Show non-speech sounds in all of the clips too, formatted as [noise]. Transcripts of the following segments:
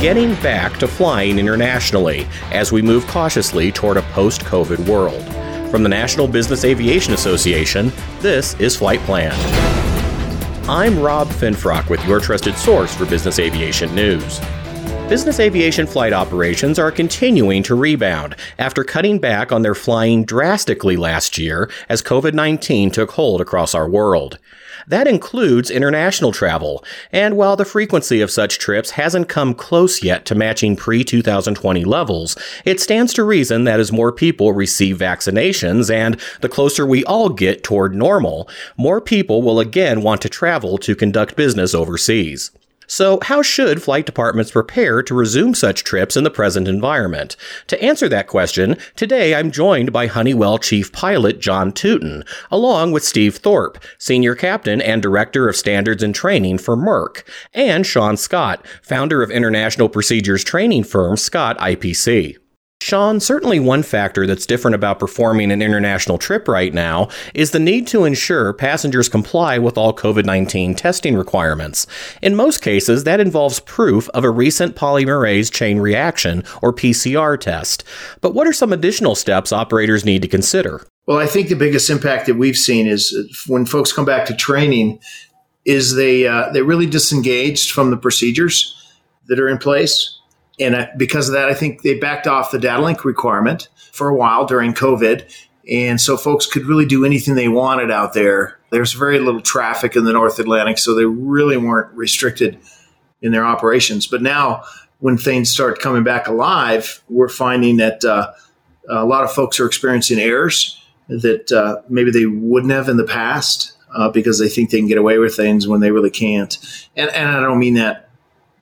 getting back to flying internationally as we move cautiously toward a post COVID world. From the National Business Aviation Association, this is Flight Plan. I'm Rob Finfrock with your trusted source for business aviation news. Business aviation flight operations are continuing to rebound after cutting back on their flying drastically last year as COVID 19 took hold across our world. That includes international travel, and while the frequency of such trips hasn't come close yet to matching pre 2020 levels, it stands to reason that as more people receive vaccinations and the closer we all get toward normal, more people will again want to travel to conduct business overseas. So, how should flight departments prepare to resume such trips in the present environment? To answer that question, today I'm joined by Honeywell Chief Pilot John Tootin, along with Steve Thorpe, Senior Captain and Director of Standards and Training for Merck, and Sean Scott, founder of international procedures training firm Scott IPC. Sean, certainly one factor that's different about performing an international trip right now is the need to ensure passengers comply with all COVID 19 testing requirements. In most cases, that involves proof of a recent polymerase chain reaction, or PCR test. But what are some additional steps operators need to consider? Well, I think the biggest impact that we've seen is when folks come back to training, is they uh, they really disengaged from the procedures that are in place and because of that, I think they backed off the data link requirement for a while during COVID. And so folks could really do anything they wanted out there. There's very little traffic in the North Atlantic, so they really weren't restricted in their operations. But now, when things start coming back alive, we're finding that uh, a lot of folks are experiencing errors that uh, maybe they wouldn't have in the past uh, because they think they can get away with things when they really can't. And, and I don't mean that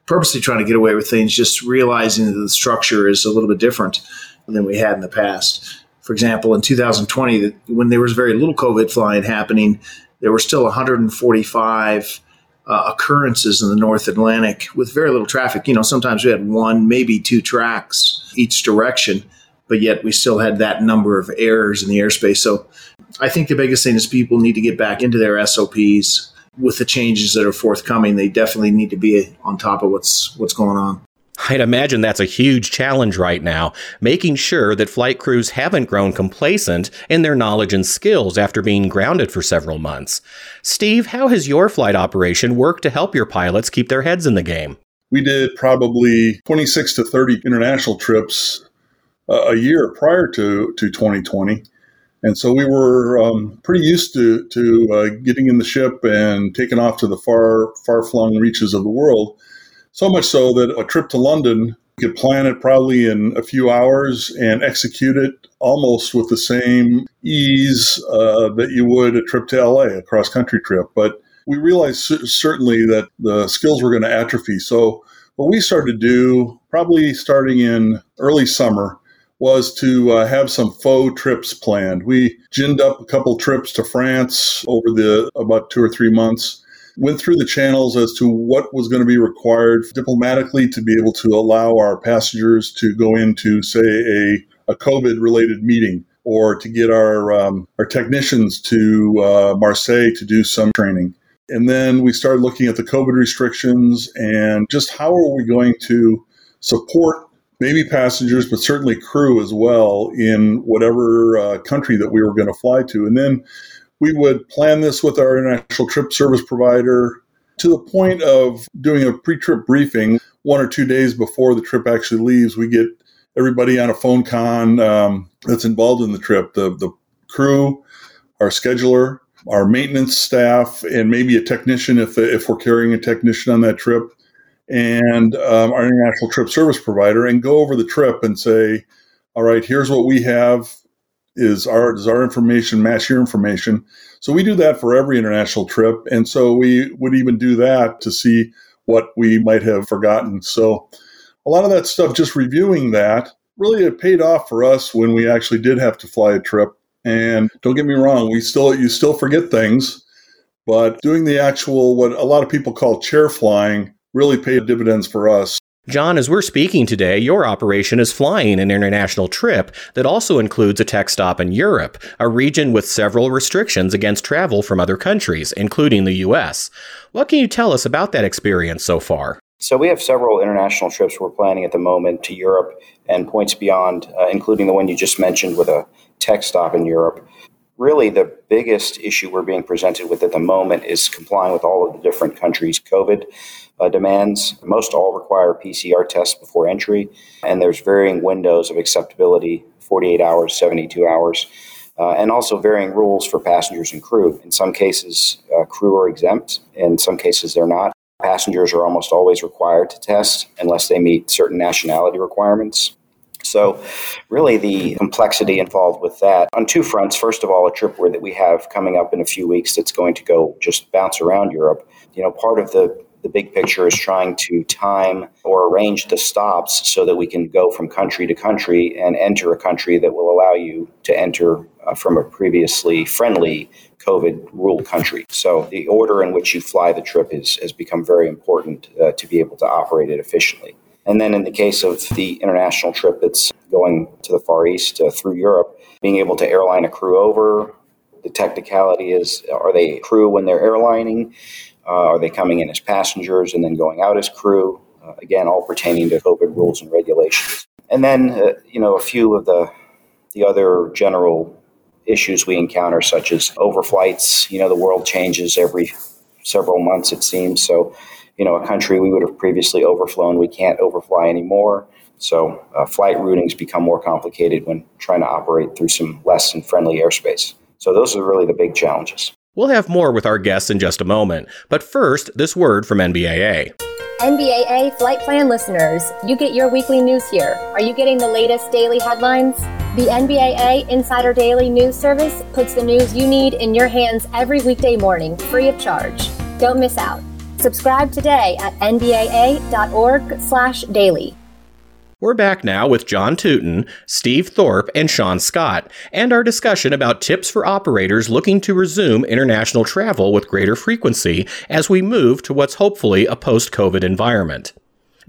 purposely trying to get away with things, just realizing that the structure is a little bit different than we had in the past. For example, in 2020, when there was very little COVID flying happening, there were still 145 uh, occurrences in the North Atlantic with very little traffic. You know, sometimes we had one, maybe two tracks each direction, but yet we still had that number of errors in the airspace. So I think the biggest thing is people need to get back into their SOPs with the changes that are forthcoming, they definitely need to be on top of what's what's going on. I'd imagine that's a huge challenge right now, making sure that flight crews haven't grown complacent in their knowledge and skills after being grounded for several months. Steve, how has your flight operation worked to help your pilots keep their heads in the game? We did probably 26 to 30 international trips uh, a year prior to, to 2020. And so we were um, pretty used to to uh, getting in the ship and taking off to the far far flung reaches of the world. So much so that a trip to London could plan it probably in a few hours and execute it almost with the same ease uh, that you would a trip to LA, a cross country trip. But we realized certainly that the skills were going to atrophy. So what we started to do, probably starting in early summer, was to uh, have some faux trips planned. We ginned up a couple trips to France over the about two or three months. Went through the channels as to what was going to be required diplomatically to be able to allow our passengers to go into, say, a, a COVID related meeting or to get our, um, our technicians to uh, Marseille to do some training. And then we started looking at the COVID restrictions and just how are we going to support maybe passengers, but certainly crew as well in whatever uh, country that we were going to fly to. And then we would plan this with our international trip service provider to the point of doing a pre trip briefing one or two days before the trip actually leaves. We get everybody on a phone con um, that's involved in the trip the, the crew, our scheduler, our maintenance staff, and maybe a technician if, if we're carrying a technician on that trip and um, our international trip service provider and go over the trip and say, all right, here's what we have. Is our does our information match your information? So we do that for every international trip, and so we would even do that to see what we might have forgotten. So a lot of that stuff, just reviewing that, really it paid off for us when we actually did have to fly a trip. And don't get me wrong, we still you still forget things, but doing the actual what a lot of people call chair flying really paid dividends for us. John, as we're speaking today, your operation is flying an international trip that also includes a tech stop in Europe, a region with several restrictions against travel from other countries, including the U.S. What can you tell us about that experience so far? So we have several international trips we're planning at the moment to Europe and points beyond, uh, including the one you just mentioned with a tech stop in Europe. Really, the biggest issue we're being presented with at the moment is complying with all of the different countries' COVID uh, demands. Most all require PCR tests before entry, and there's varying windows of acceptability 48 hours, 72 hours. Uh, and also varying rules for passengers and crew. In some cases, uh, crew are exempt. In some cases, they're not. Passengers are almost always required to test unless they meet certain nationality requirements. So, really, the complexity involved with that on two fronts. First of all, a trip where that we have coming up in a few weeks that's going to go just bounce around Europe. You know, part of the the big picture is trying to time or arrange the stops so that we can go from country to country and enter a country that will allow you to enter uh, from a previously friendly COVID rule country. So the order in which you fly the trip is, has become very important uh, to be able to operate it efficiently. And then in the case of the international trip that's going to the Far East uh, through Europe, being able to airline a crew over, the technicality is are they crew when they're airlining? Uh, are they coming in as passengers and then going out as crew? Uh, again, all pertaining to COVID rules and regulations. And then, uh, you know, a few of the the other general issues we encounter, such as overflights. You know, the world changes every several months, it seems. So, you know, a country we would have previously overflown, we can't overfly anymore. So, uh, flight routings become more complicated when trying to operate through some less than friendly airspace. So, those are really the big challenges. We'll have more with our guests in just a moment. But first, this word from NBAA. NBAA Flight Plan listeners, you get your weekly news here. Are you getting the latest daily headlines? The NBAA Insider Daily News Service puts the news you need in your hands every weekday morning, free of charge. Don't miss out. Subscribe today at nbaa.org/daily. We're back now with John Tooten, Steve Thorpe, and Sean Scott, and our discussion about tips for operators looking to resume international travel with greater frequency as we move to what's hopefully a post COVID environment.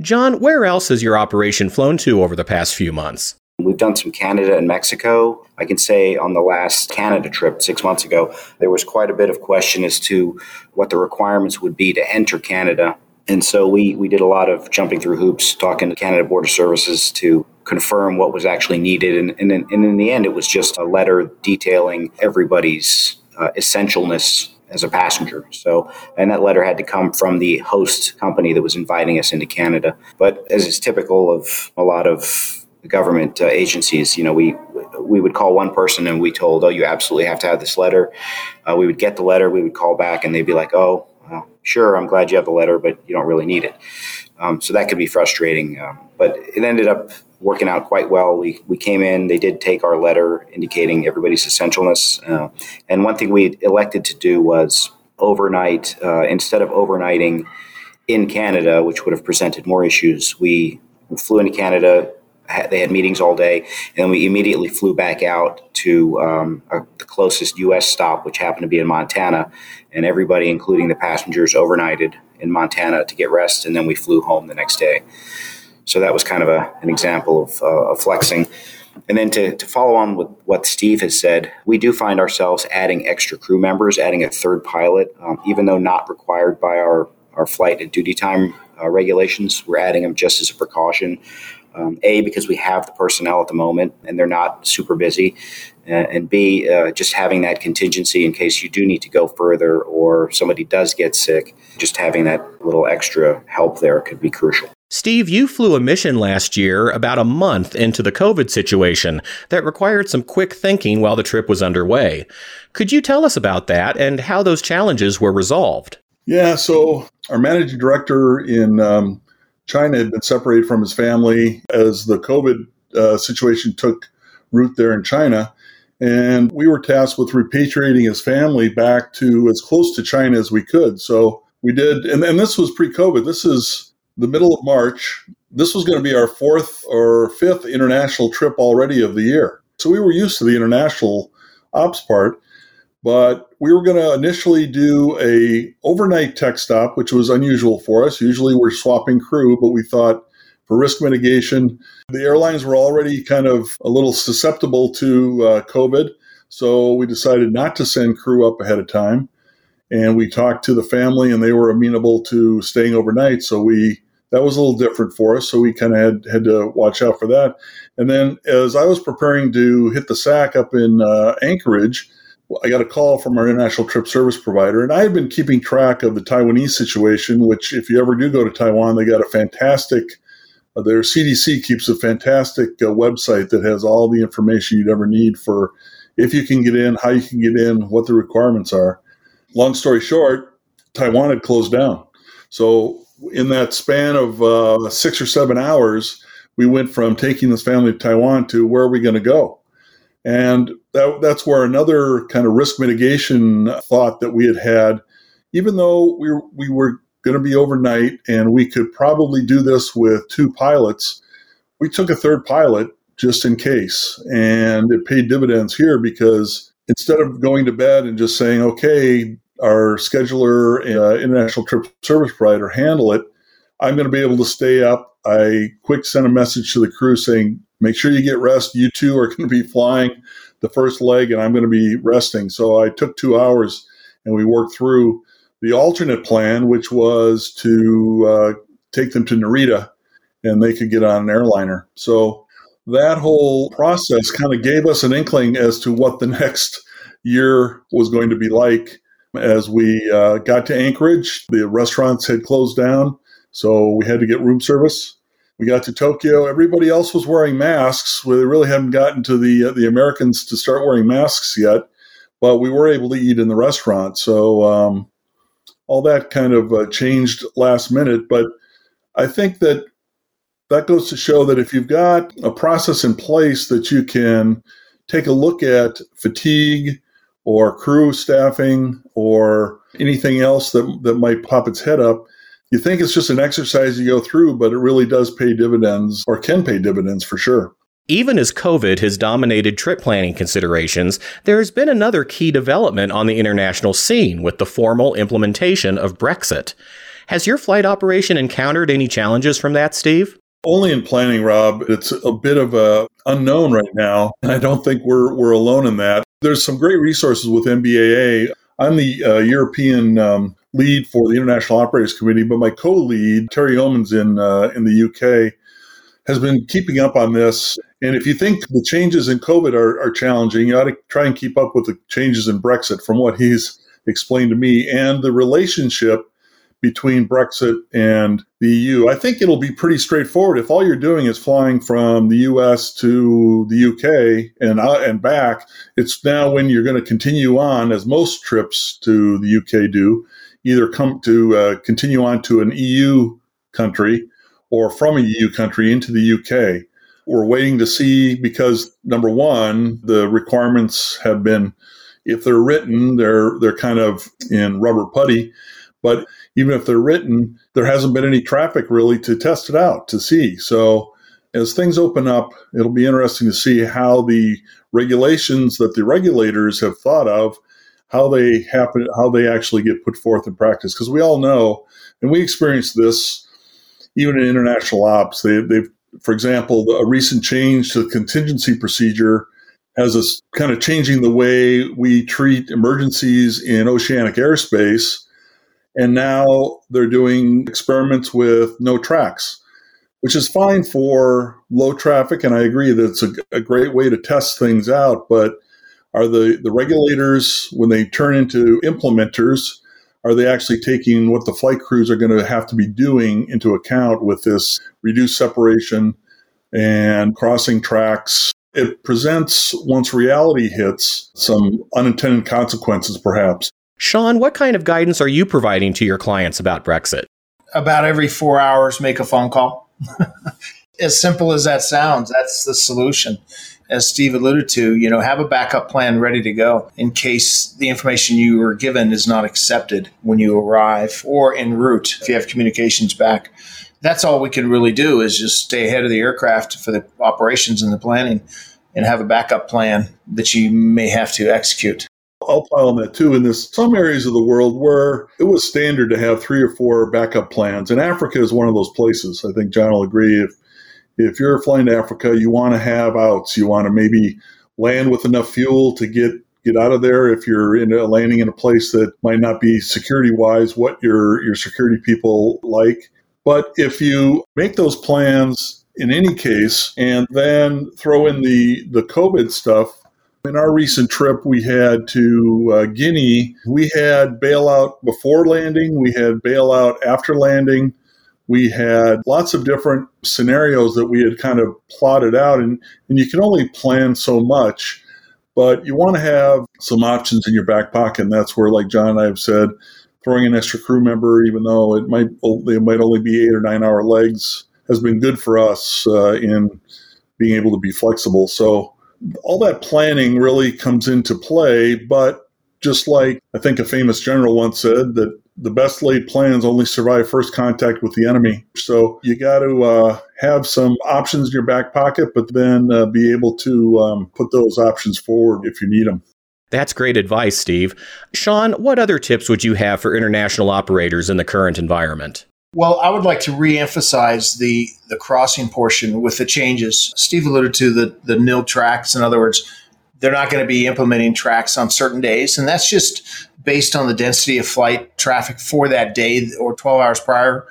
John, where else has your operation flown to over the past few months? We've done some Canada and Mexico. I can say on the last Canada trip six months ago, there was quite a bit of question as to what the requirements would be to enter Canada and so we, we did a lot of jumping through hoops, talking to Canada Border Services to confirm what was actually needed. And, and, in, and in the end, it was just a letter detailing everybody's uh, essentialness as a passenger. So, and that letter had to come from the host company that was inviting us into Canada. But as is typical of a lot of government uh, agencies, you know, we we would call one person and we told, oh, you absolutely have to have this letter. Uh, we would get the letter, we would call back, and they'd be like, oh, well, sure, I'm glad you have the letter, but you don't really need it. Um, so that could be frustrating. Um, but it ended up working out quite well. We, we came in, they did take our letter indicating everybody's essentialness. Uh, and one thing we elected to do was overnight, uh, instead of overnighting in Canada, which would have presented more issues, we flew into Canada, they had meetings all day, and we immediately flew back out to um, our, the closest U.S. stop, which happened to be in Montana, and everybody, including the passengers, overnighted in Montana to get rest, and then we flew home the next day. So that was kind of a, an example of, uh, of flexing. And then to, to follow on with what Steve has said, we do find ourselves adding extra crew members, adding a third pilot, um, even though not required by our, our flight and duty time uh, regulations. We're adding them just as a precaution um, a, because we have the personnel at the moment and they're not super busy. Uh, and B, uh, just having that contingency in case you do need to go further or somebody does get sick, just having that little extra help there could be crucial. Steve, you flew a mission last year about a month into the COVID situation that required some quick thinking while the trip was underway. Could you tell us about that and how those challenges were resolved? Yeah, so our managing director in um, China had been separated from his family as the COVID uh, situation took root there in China. And we were tasked with repatriating his family back to as close to China as we could. So we did, and, and this was pre COVID. This is the middle of March. This was going to be our fourth or fifth international trip already of the year. So we were used to the international ops part. But we were going to initially do a overnight tech stop, which was unusual for us. Usually we're swapping crew, but we thought for risk mitigation, the airlines were already kind of a little susceptible to uh, COVID. So we decided not to send crew up ahead of time. And we talked to the family, and they were amenable to staying overnight. So we that was a little different for us. So we kind of had, had to watch out for that. And then as I was preparing to hit the sack up in uh, Anchorage, I got a call from our international trip service provider, and I had been keeping track of the Taiwanese situation, which, if you ever do go to Taiwan, they got a fantastic, uh, their CDC keeps a fantastic uh, website that has all the information you'd ever need for if you can get in, how you can get in, what the requirements are. Long story short, Taiwan had closed down. So, in that span of uh, six or seven hours, we went from taking this family to Taiwan to where are we going to go? And that, that's where another kind of risk mitigation thought that we had had, even though we were, we were going to be overnight and we could probably do this with two pilots, we took a third pilot just in case. And it paid dividends here because instead of going to bed and just saying, okay, our scheduler, uh, international trip service provider handle it, I'm going to be able to stay up. I quick sent a message to the crew saying, make sure you get rest. You two are [laughs] going to be flying the first leg and I'm going to be resting. So I took two hours and we worked through the alternate plan, which was to uh, take them to Narita and they could get on an airliner. So that whole process kind of gave us an inkling as to what the [laughs] next year was going to be like. As we uh, got to Anchorage, the restaurants had closed down, so we had to get room service. We got to Tokyo. Everybody else was wearing masks. We really haven't gotten to the uh, the Americans to start wearing masks yet, but we were able to eat in the restaurant. So um, all that kind of uh, changed last minute. But I think that that goes to show that if you've got a process in place that you can take a look at fatigue or crew staffing or anything else that, that might pop its head up, you think it's just an exercise you go through, but it really does pay dividends or can pay dividends for sure. Even as COVID has dominated trip planning considerations, there has been another key development on the international scene with the formal implementation of Brexit. Has your flight operation encountered any challenges from that, Steve? Only in planning, Rob. It's a bit of a unknown right now, and I don't think we're we're alone in that. There's some great resources with NBAA. I'm the uh, European um, lead for the International Operators Committee, but my co-lead, Terry Omans in uh, in the UK, has been keeping up on this. And if you think the changes in COVID are, are challenging, you ought to try and keep up with the changes in Brexit from what he's explained to me and the relationship between Brexit and the EU. I think it'll be pretty straightforward. If all you're doing is flying from the US to the UK and uh, and back, it's now when you're going to continue on, as most trips to the UK do, either come to uh, continue on to an EU country or from a EU country into the UK. We're waiting to see because number one, the requirements have been, if they're written, they're they're kind of in rubber putty. But even if they're written, there hasn't been any traffic really to test it out to see. So as things open up, it'll be interesting to see how the regulations that the regulators have thought of how they happen, how they actually get put forth in practice. Because we all know, and we experienced this even in international ops. They, they've, for example, a recent change to the contingency procedure has us kind of changing the way we treat emergencies in oceanic airspace. And now they're doing experiments with no tracks, which is fine for low traffic. And I agree that it's a, a great way to test things out. But are the, the regulators, when they turn into implementers, are they actually taking what the flight crews are going to have to be doing into account with this reduced separation and crossing tracks? It presents, once reality hits, some unintended consequences, perhaps. Sean, what kind of guidance are you providing to your clients about Brexit? About every four hours, make a phone call. [laughs] as simple as that sounds, that's the solution as Steve alluded to, you know, have a backup plan ready to go in case the information you were given is not accepted when you arrive or en route if you have communications back. That's all we can really do is just stay ahead of the aircraft for the operations and the planning and have a backup plan that you may have to execute. I'll pile on that too. In this, some areas of the world where it was standard to have three or four backup plans, and Africa is one of those places. I think John will agree. If if you're flying to Africa, you want to have outs. You want to maybe land with enough fuel to get get out of there. If you're in a, landing in a place that might not be security wise what your your security people like, But if you make those plans in any case and then throw in the, the COVID stuff, in our recent trip, we had to uh, Guinea. We had bailout before landing, we had bailout after landing. We had lots of different scenarios that we had kind of plotted out, and, and you can only plan so much, but you want to have some options in your back pocket. And that's where, like John and I have said, throwing an extra crew member, even though it might they might only be eight or nine hour legs, has been good for us uh, in being able to be flexible. So all that planning really comes into play. But just like I think a famous general once said that the best laid plans only survive first contact with the enemy. So you got to uh, have some options in your back pocket, but then uh, be able to um, put those options forward if you need them. That's great advice, Steve. Sean, what other tips would you have for international operators in the current environment? Well, I would like to re-emphasize the the crossing portion with the changes. Steve alluded to the the nil tracks. In other words, they're not going to be implementing tracks on certain days, and that's just based on the density of flight traffic for that day or 12 hours prior,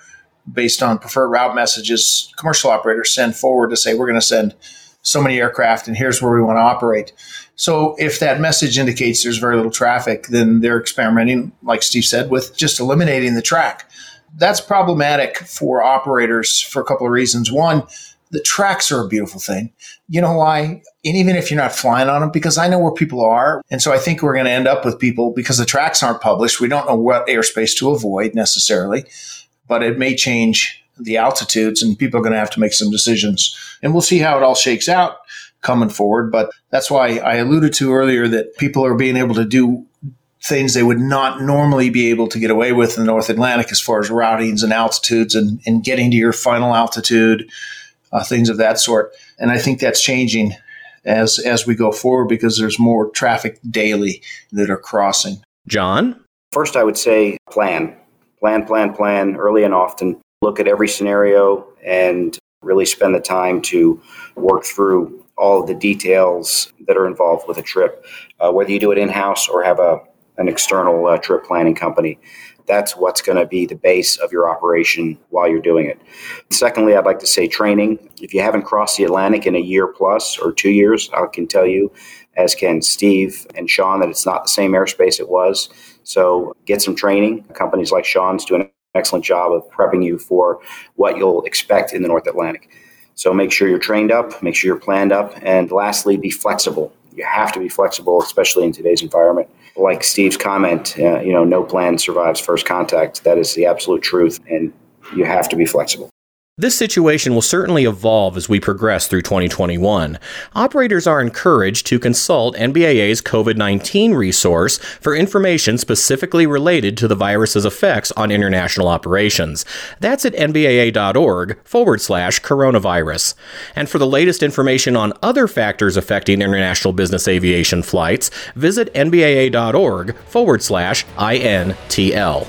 based on preferred route messages. Commercial operators send forward to say we're going to send so many aircraft, and here's where we want to operate. So if that message indicates there's very little traffic, then they're experimenting, like Steve said, with just eliminating the track that's problematic for operators for a couple of reasons. One, the tracks are a beautiful thing. You know why? And even if you're not flying on them, because I know where people are. And so I think we're going to end up with people because the tracks aren't published. We don't know what airspace to avoid necessarily, but it may change the altitudes and people are going to have to make some decisions. And we'll see how it all shakes out coming forward. But that's why I alluded to earlier that people are being able to do things they would not normally be able to get away with in the North Atlantic as far as routings and altitudes and, and getting to your final altitude, uh, things of that sort. And I think that's changing as as we go forward because there's more traffic daily that are crossing. John? First, I would say plan. Plan, plan, plan early and often. Look at every scenario and really spend the time to work through all of the details that are involved with a trip, uh, whether you do it in house or have a an external uh, trip planning company. That's what's going to be the base of your operation while you're doing it. Secondly, I'd like to say training. If you haven't crossed the Atlantic in a year plus or two years, I can tell you, as can Steve and Sean, that it's not the same airspace it was. So get some training. Companies like Sean's doing an excellent job of prepping you for what you'll expect in the North Atlantic. So make sure you're trained up, make sure you're planned up, and lastly, be flexible. You have to be flexible, especially in today's environment like Steve's comment, uh, you know, no plan survives first contact. That is the absolute truth, and you have to be flexible. This situation will certainly evolve as we progress through 2021. Operators are encouraged to consult NBAA's COVID 19 resource for information specifically related to the virus's effects on international operations. That's at nbaa.org forward slash coronavirus. And for the latest information on other factors affecting international business aviation flights, visit nbaa.org forward slash INTL.